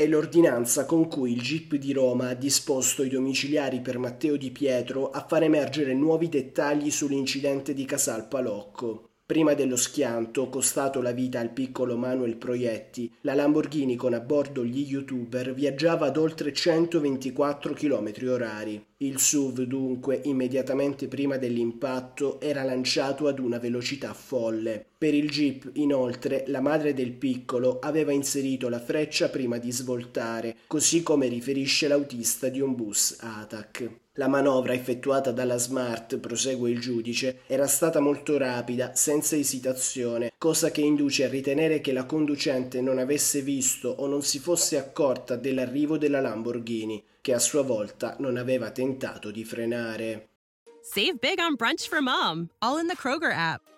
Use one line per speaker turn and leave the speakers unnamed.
È l'ordinanza con cui il GIP di Roma ha disposto i domiciliari per Matteo Di Pietro a far emergere nuovi dettagli sull'incidente di Casal Palocco. Prima dello schianto, costato la vita al piccolo Manuel Proietti, la Lamborghini con a bordo gli youtuber viaggiava ad oltre 124 km orari. Il SUV dunque, immediatamente prima dell'impatto, era lanciato ad una velocità folle. Per il jeep, inoltre, la madre del piccolo aveva inserito la freccia prima di svoltare, così come riferisce l'autista di un bus ATAC. La manovra effettuata dalla Smart, prosegue il giudice, era stata molto rapida, senza esitazione, cosa che induce a ritenere che la conducente non avesse visto o non si fosse accorta dell'arrivo della Lamborghini, che a sua volta non aveva tentato di frenare.
Save big on brunch for mom, all in the Kroger app.